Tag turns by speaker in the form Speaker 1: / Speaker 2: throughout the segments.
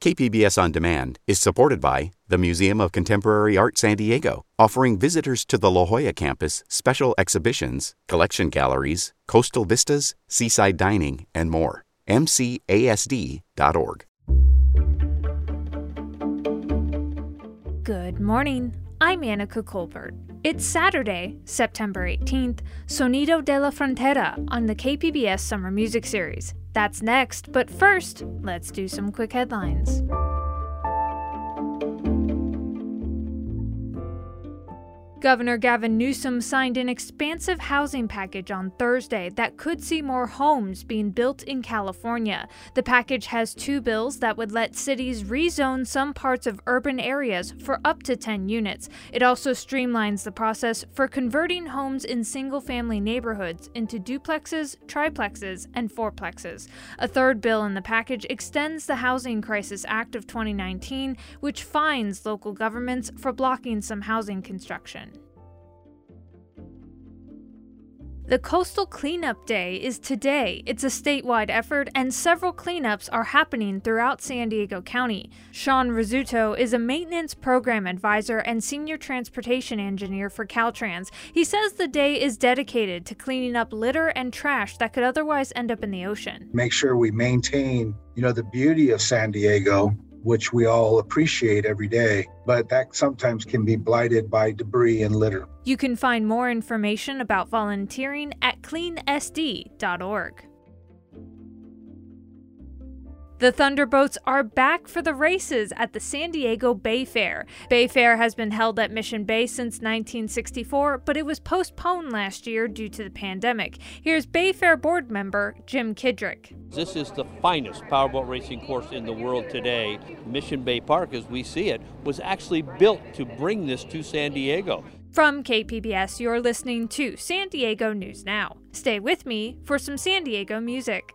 Speaker 1: KPBS On Demand is supported by the Museum of Contemporary Art San Diego, offering visitors to the La Jolla campus special exhibitions, collection galleries, coastal vistas, seaside dining, and more. MCASD.org.
Speaker 2: Good morning. I'm Anica Colbert. It's Saturday, September 18th, Sonido de la Frontera on the KPBS Summer Music Series. That's next, but first, let's do some quick headlines. Governor Gavin Newsom signed an expansive housing package on Thursday that could see more homes being built in California. The package has two bills that would let cities rezone some parts of urban areas for up to 10 units. It also streamlines the process for converting homes in single family neighborhoods into duplexes, triplexes, and fourplexes. A third bill in the package extends the Housing Crisis Act of 2019, which fines local governments for blocking some housing construction. The Coastal Cleanup Day is today. It's a statewide effort, and several cleanups are happening throughout San Diego County. Sean Rizzuto is a maintenance program advisor and senior transportation engineer for Caltrans. He says the day is dedicated to cleaning up litter and trash that could otherwise end up in the ocean.
Speaker 3: Make sure we maintain, you know, the beauty of San Diego which we all appreciate every day, but that sometimes can be blighted by debris and litter.
Speaker 2: You can find more information about volunteering at cleansd.org. The Thunderboats are back for the races at the San Diego Bay Fair. Bay Fair has been held at Mission Bay since 1964, but it was postponed last year due to the pandemic. Here's Bay Fair board member Jim Kidrick.
Speaker 4: This is the finest powerboat racing course in the world today. Mission Bay Park, as we see it, was actually built to bring this to San Diego.
Speaker 2: From KPBS, you're listening to San Diego News Now. Stay with me for some San Diego music.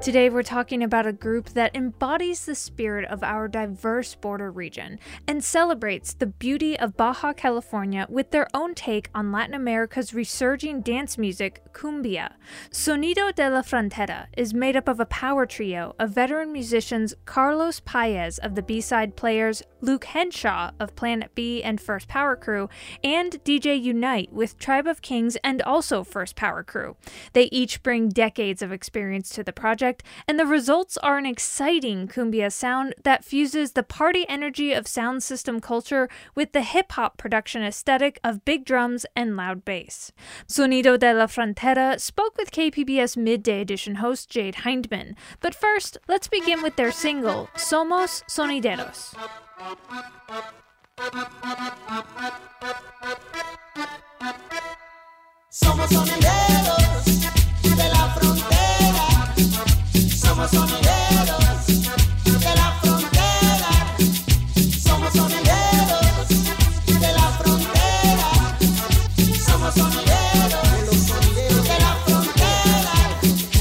Speaker 2: Today, we're talking about a group that embodies the spirit of our diverse border region and celebrates the beauty of Baja California with their own take on Latin America's resurging dance music, cumbia. Sonido de la Frontera is made up of a power trio of veteran musicians Carlos Paez of the B side players, Luke Henshaw of Planet B and First Power Crew, and DJ Unite with Tribe of Kings and also First Power Crew. They each bring decades of experience to the project project, and the results are an exciting cumbia sound that fuses the party energy of sound system culture with the hip hop production aesthetic of big drums and loud bass. Sonido de la Frontera spoke with KPBS Midday Edition host Jade Hindman, but first, let's begin with their single, Somos Sonideros.
Speaker 5: Somos sonideros de la frontera. Somos sonideros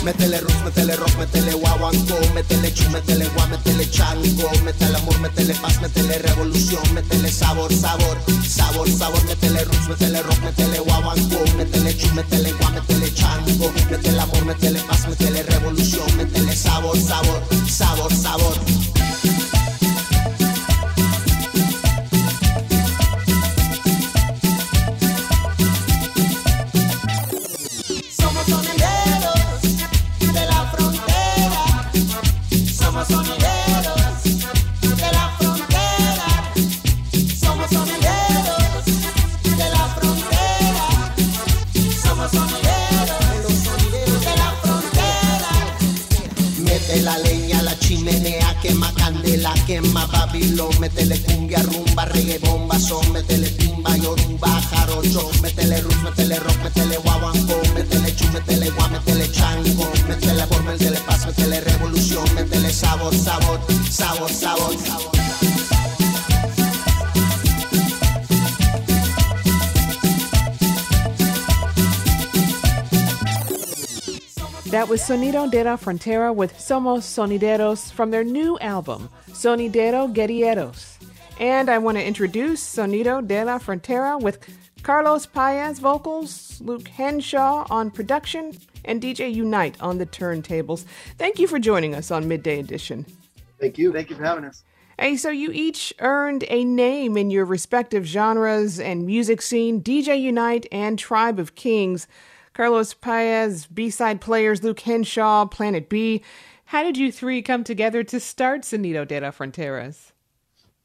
Speaker 6: Métele rock, métele rock, métele guaguancó, métele chu, métele gua, métele chango, métele amor, métele paz, métele revolución, métele sabor, sabor, sabor, sabor, métele roots, métele rock, métele guaguancó, métele chu, métele gua, métele chango, métele amor, métele paz, métele revolución, métele sabor, sabor, sabor, sabor. Métele cumbia, rumba, reggae, bomba, son, métele timba, yoruba, jarocho, métele roots,
Speaker 7: That was Sonido de la Frontera with Somos Sonideros from their new album, Sonidero Guerrilleros. And I want to introduce Sonido de la Frontera with Carlos Paez vocals, Luke Henshaw on production, and DJ Unite on the turntables. Thank you for joining us on Midday Edition.
Speaker 8: Thank you. Thank you for having us.
Speaker 7: Hey, so you each earned a name in your respective genres and music scene DJ Unite and Tribe of Kings. Carlos Paez, B side players, Luke Henshaw, Planet B. How did you three come together to start Sonido de la Fronteras?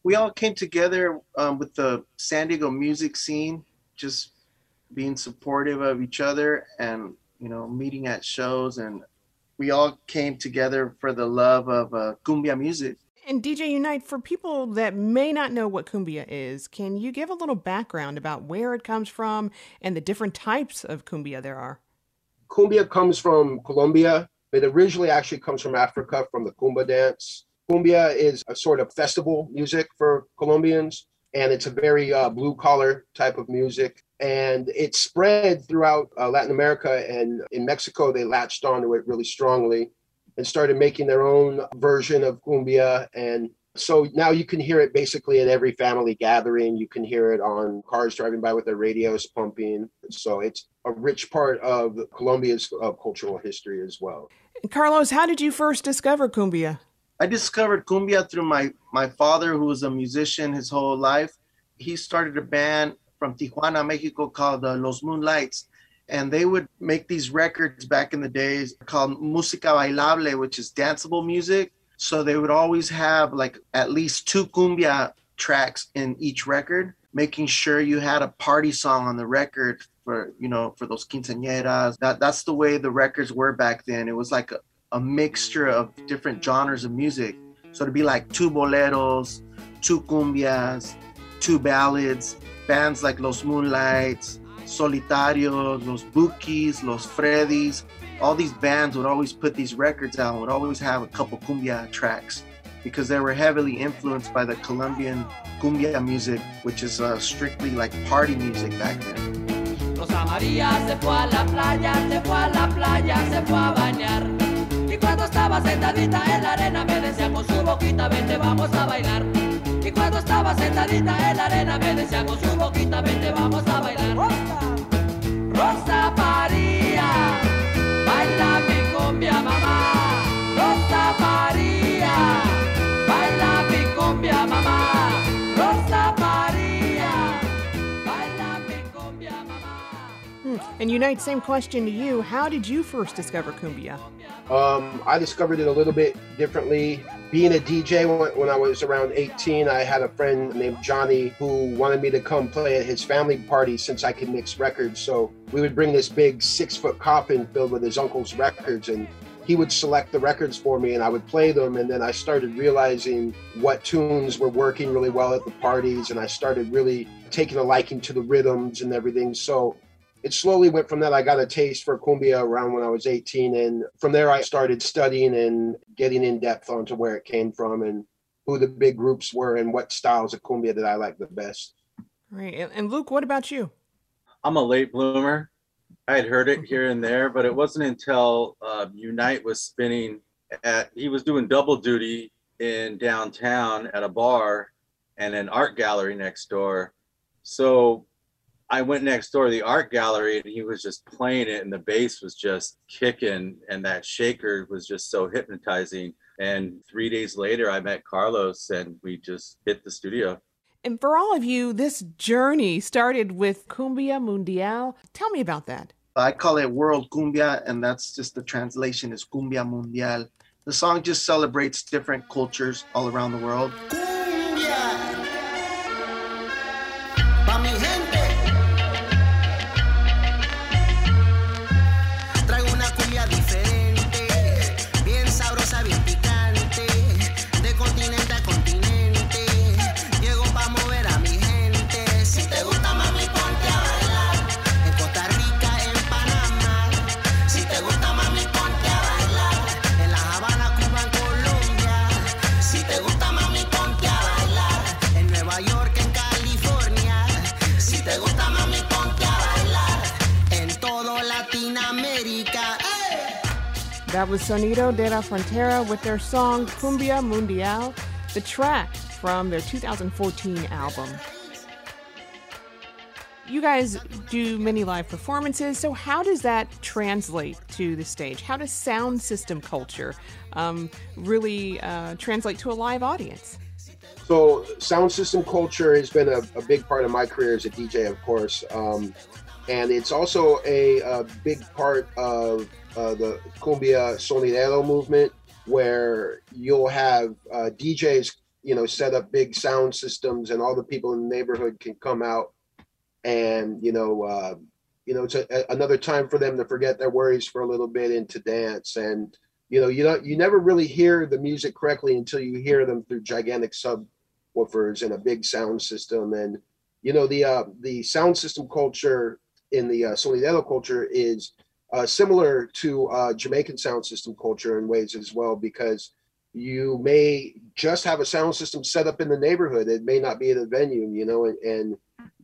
Speaker 8: We all came together um, with the San Diego music scene, just being supportive of each other and, you know, meeting at shows. And we all came together for the love of uh, cumbia music.
Speaker 7: And DJ Unite, for people that may not know what cumbia is, can you give a little background about where it comes from and the different types of cumbia there are?
Speaker 9: Cumbia comes from Colombia. It originally actually comes from Africa, from the Kumba dance. Cumbia is a sort of festival music for Colombians, and it's a very uh, blue collar type of music. And it spread throughout uh, Latin America, and in Mexico, they latched onto it really strongly and started making their own version of cumbia. And so now you can hear it basically at every family gathering. You can hear it on cars driving by with their radios pumping. So it's a rich part of Colombia's uh, cultural history as well.
Speaker 7: Carlos, how did you first discover cumbia?
Speaker 8: I discovered cumbia through my my father, who was a musician his whole life. He started a band from Tijuana, Mexico, called uh, Los Moonlights, and they would make these records back in the days called música bailable, which is danceable music. So they would always have like at least two cumbia tracks in each record, making sure you had a party song on the record for you know for those quinceañeras. That that's the way the records were back then. It was like a, a mixture of different genres of music. So to be like two boleros, two cumbias, two ballads, bands like Los Moonlights, Solitarios, Los Bukis, Los Freddys, all these bands would always put these records out, would always have a couple cumbia tracks because they were heavily influenced by the Colombian cumbia music, which is uh, strictly like party music back then.
Speaker 5: Rosa María se fue a la playa, se fue a la playa, se fue a bañar. Y cuando estaba sentadita en la arena me decía con su boquita, vente vamos a bailar. Y cuando estaba sentadita en la arena me decía con su boquita, vente vamos a bailar. Rosa María, baila mi cumbia mamá. Rosa María, baila mi cumbia mamá. Rosa María, baila mi cumbia mamá.
Speaker 7: Hmm. And Unite, same question to you. How did you first discover cumbia?
Speaker 9: Um, I discovered it a little bit differently. Being a DJ when, I was around 18, I had a friend named Johnny who wanted me to come play at his family party since I could mix records. So we would bring this big six foot coffin filled with his uncle's records and he would select the records for me and I would play them. And then I started realizing what tunes were working really well at the parties. And I started really taking a liking to the rhythms and everything. So it slowly went from that. I got a taste for cumbia around when I was 18. And from there, I started studying and getting in depth onto where it came from and who the big groups were and what styles of cumbia that I liked the best.
Speaker 7: Right. And, and Luke, what about you?
Speaker 10: I'm a late bloomer. I had heard it here and there, but it wasn't until uh, Unite was spinning at, he was doing double duty in downtown at a bar and an art gallery next door. So I went next door to the art gallery and he was just playing it and the bass was just kicking and that shaker was just so hypnotizing. And three days later, I met Carlos and we just hit the studio.
Speaker 7: And for all of you, this journey started with Cumbia Mundial. Tell me about that.
Speaker 8: I call it World Cumbia, and that's just the translation is Cumbia Mundial. The song just celebrates different cultures all around the world.
Speaker 7: That was Sonido de la Frontera with their song Cumbia Mundial, the track from their 2014 album. You guys do many live performances, so how does that translate to the stage? How does sound system culture um, really uh, translate to a live audience?
Speaker 9: So, sound system culture has been a, a, big part of my career as a DJ, of course. Um, and it's also a, a big part of uh, the cumbia sonidero movement, where you'll have uh, DJs, you know, set up big sound systems, and all the people in the neighborhood can come out, and you know, uh, you know, it's a, a, another time for them to forget their worries for a little bit and to dance. And you know, you don't, you never really hear the music correctly until you hear them through gigantic subwoofers and a big sound system, and you know, the uh, the sound system culture in the uh, sonidero culture is uh, similar to uh, Jamaican sound system culture in ways as well, because you may just have a sound system set up in the neighborhood. It may not be at a venue, you know, and, and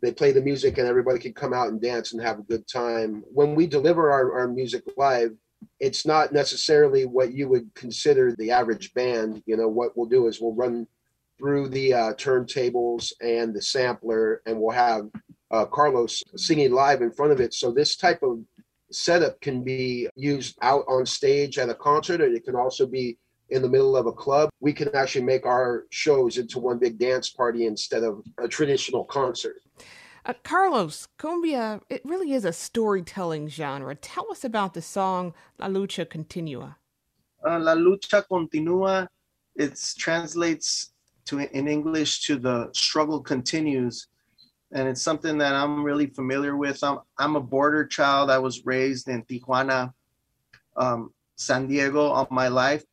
Speaker 9: they play the music and everybody can come out and dance and have a good time. When we deliver our, our music live, it's not necessarily what you would consider the average band. You know, what we'll do is we'll run through the uh, turntables and the sampler, and we'll have uh, Carlos singing live in front of it. So this type of setup can be used out on stage at a concert, or it can also be in the middle of a club. We can actually make our shows into one big dance party instead of a traditional concert.
Speaker 7: Uh, Carlos, cumbia, it really is a storytelling genre. Tell us about the song La Lucha Continua.
Speaker 8: Uh, La Lucha Continua, it translates to in English to the struggle continues and it's something that I'm really familiar with. I'm I'm a border child. I was raised in Tijuana, um, San Diego all my life,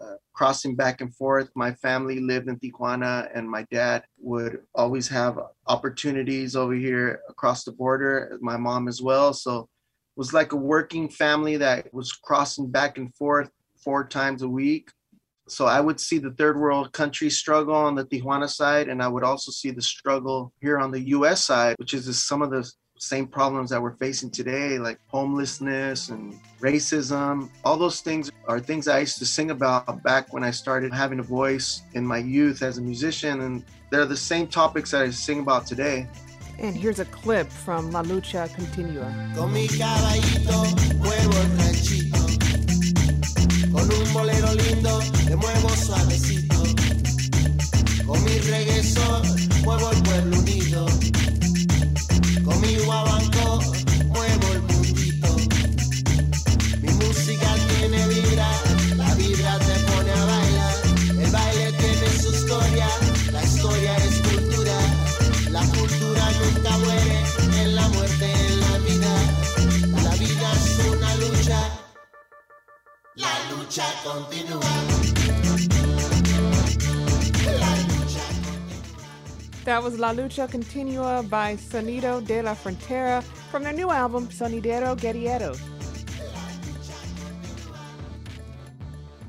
Speaker 8: uh, crossing back and forth. My family lived in Tijuana, and my dad would always have opportunities over here across the border. My mom as well. So it was like a working family that was crossing back and forth four times a week so I would see the third world country struggle on the Tijuana side, and I would also see the struggle here on the US side, which is some of the same problems that we're facing today, like homelessness and racism. All those things are things I used to sing about back when I started having a voice in my youth as a musician, and they're the same topics that I sing about today.
Speaker 7: And here's a clip from La Lucha Continua.
Speaker 6: Con un bolero lindo le muevo suavecito. Con mi reggaeton muevo el pueblo unido. Con mi guabanco
Speaker 7: That was La Lucha Continua by Sonido de la Frontera from their new album, Sonidero Guerrilleros.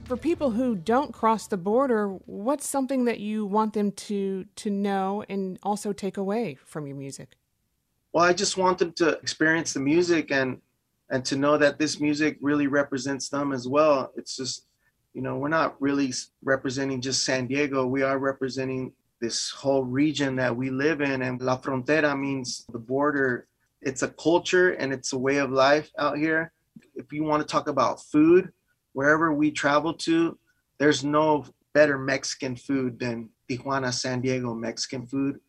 Speaker 7: For people who don't cross the border, what's something that you want them to to know and also take away from your music?
Speaker 8: Well, I just want them to experience the music and and to know that this music really represents them as well. It's just, you know, we're not really representing just San Diego. We are representing this whole region that we live in. And La Frontera means the border. It's a culture and it's a way of life out here. If you want to talk about food, wherever we travel to, there's no better Mexican food than Tijuana, San Diego Mexican food,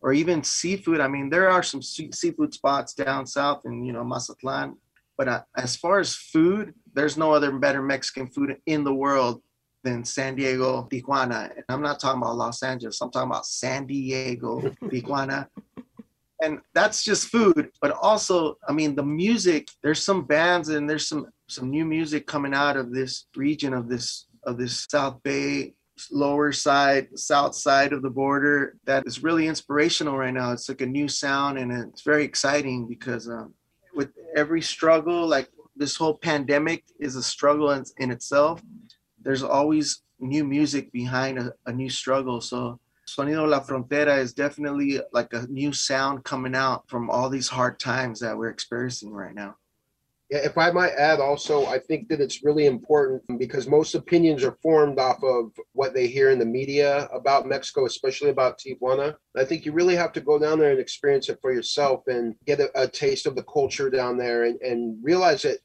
Speaker 8: or even seafood. I mean, there are some seafood spots down south in, you know, Mazatlan, but uh, as far as food, there's no other better Mexican food in the world than San Diego, Tijuana. And I'm not talking about Los Angeles. I'm talking about San Diego, Tijuana. And that's just food, but also, I mean, the music. There's some bands and there's some some new music coming out of this region of this of this South Bay lower side, south side of the border that is really inspirational right now. It's like a new sound and it's very exciting because um, with every struggle, like this whole pandemic is a struggle in, in itself. There's always new music behind a, a new struggle. So Sonido La Frontera is definitely like a new sound coming out from all these hard times that we're experiencing right now.
Speaker 9: Yeah, if I might add also, I think that it's really important because most opinions are formed off of what they hear in the media about Mexico, especially about Tijuana. I think you really have to go down there and experience it for yourself and get a, a taste of the culture down there and, and realize that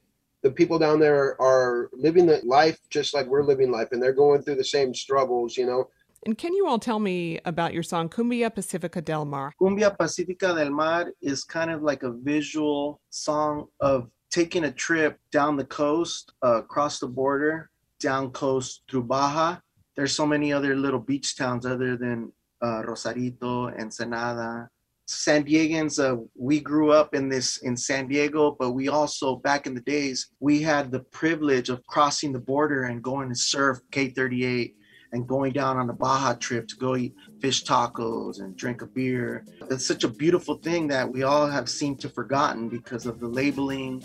Speaker 9: the people down there are living the life just like we're living life and they're going through the same struggles, you know.
Speaker 7: And can you all tell me about your song Cumbia Pacifica del Mar?
Speaker 8: Cumbia Pacifica del Mar is kind of like a visual song of taking a trip down the coast, uh, across the border, down coast through Baja. There's so many other little beach towns other than uh, Rosarito, Ensenada. San Diegans, uh, we grew up in this in San Diego, but we also back in the days we had the privilege of crossing the border and going to surf K38 and going down on a Baja trip to go eat fish tacos and drink a beer. It's such a beautiful thing that we all have seemed to forgotten because of the labeling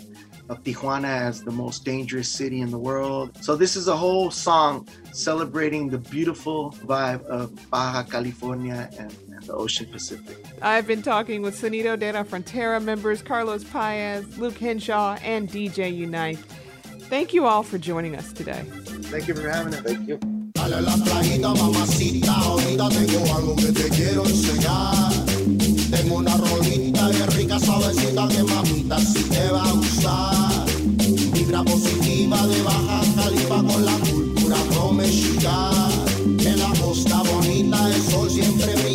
Speaker 8: of Tijuana as the most dangerous city in the world. So this is a whole song celebrating the beautiful vibe of Baja California and, and the Ocean Pacific.
Speaker 7: I've been talking with Sonido de la Frontera members Carlos Paez, Luke Henshaw, and DJ Unite. Thank you all for joining us today.
Speaker 8: Thank you for having us.
Speaker 9: Thank you.
Speaker 6: Dale la playita, mamacita. Ahorita tengo algo que te quiero enseñar. Tengo una rolita bien rica, suavecita que mamita si te va a gustar. Vibra positiva de Baja Califa con la cultura pro-mexicana. En la costa bonita el sol siempre brilla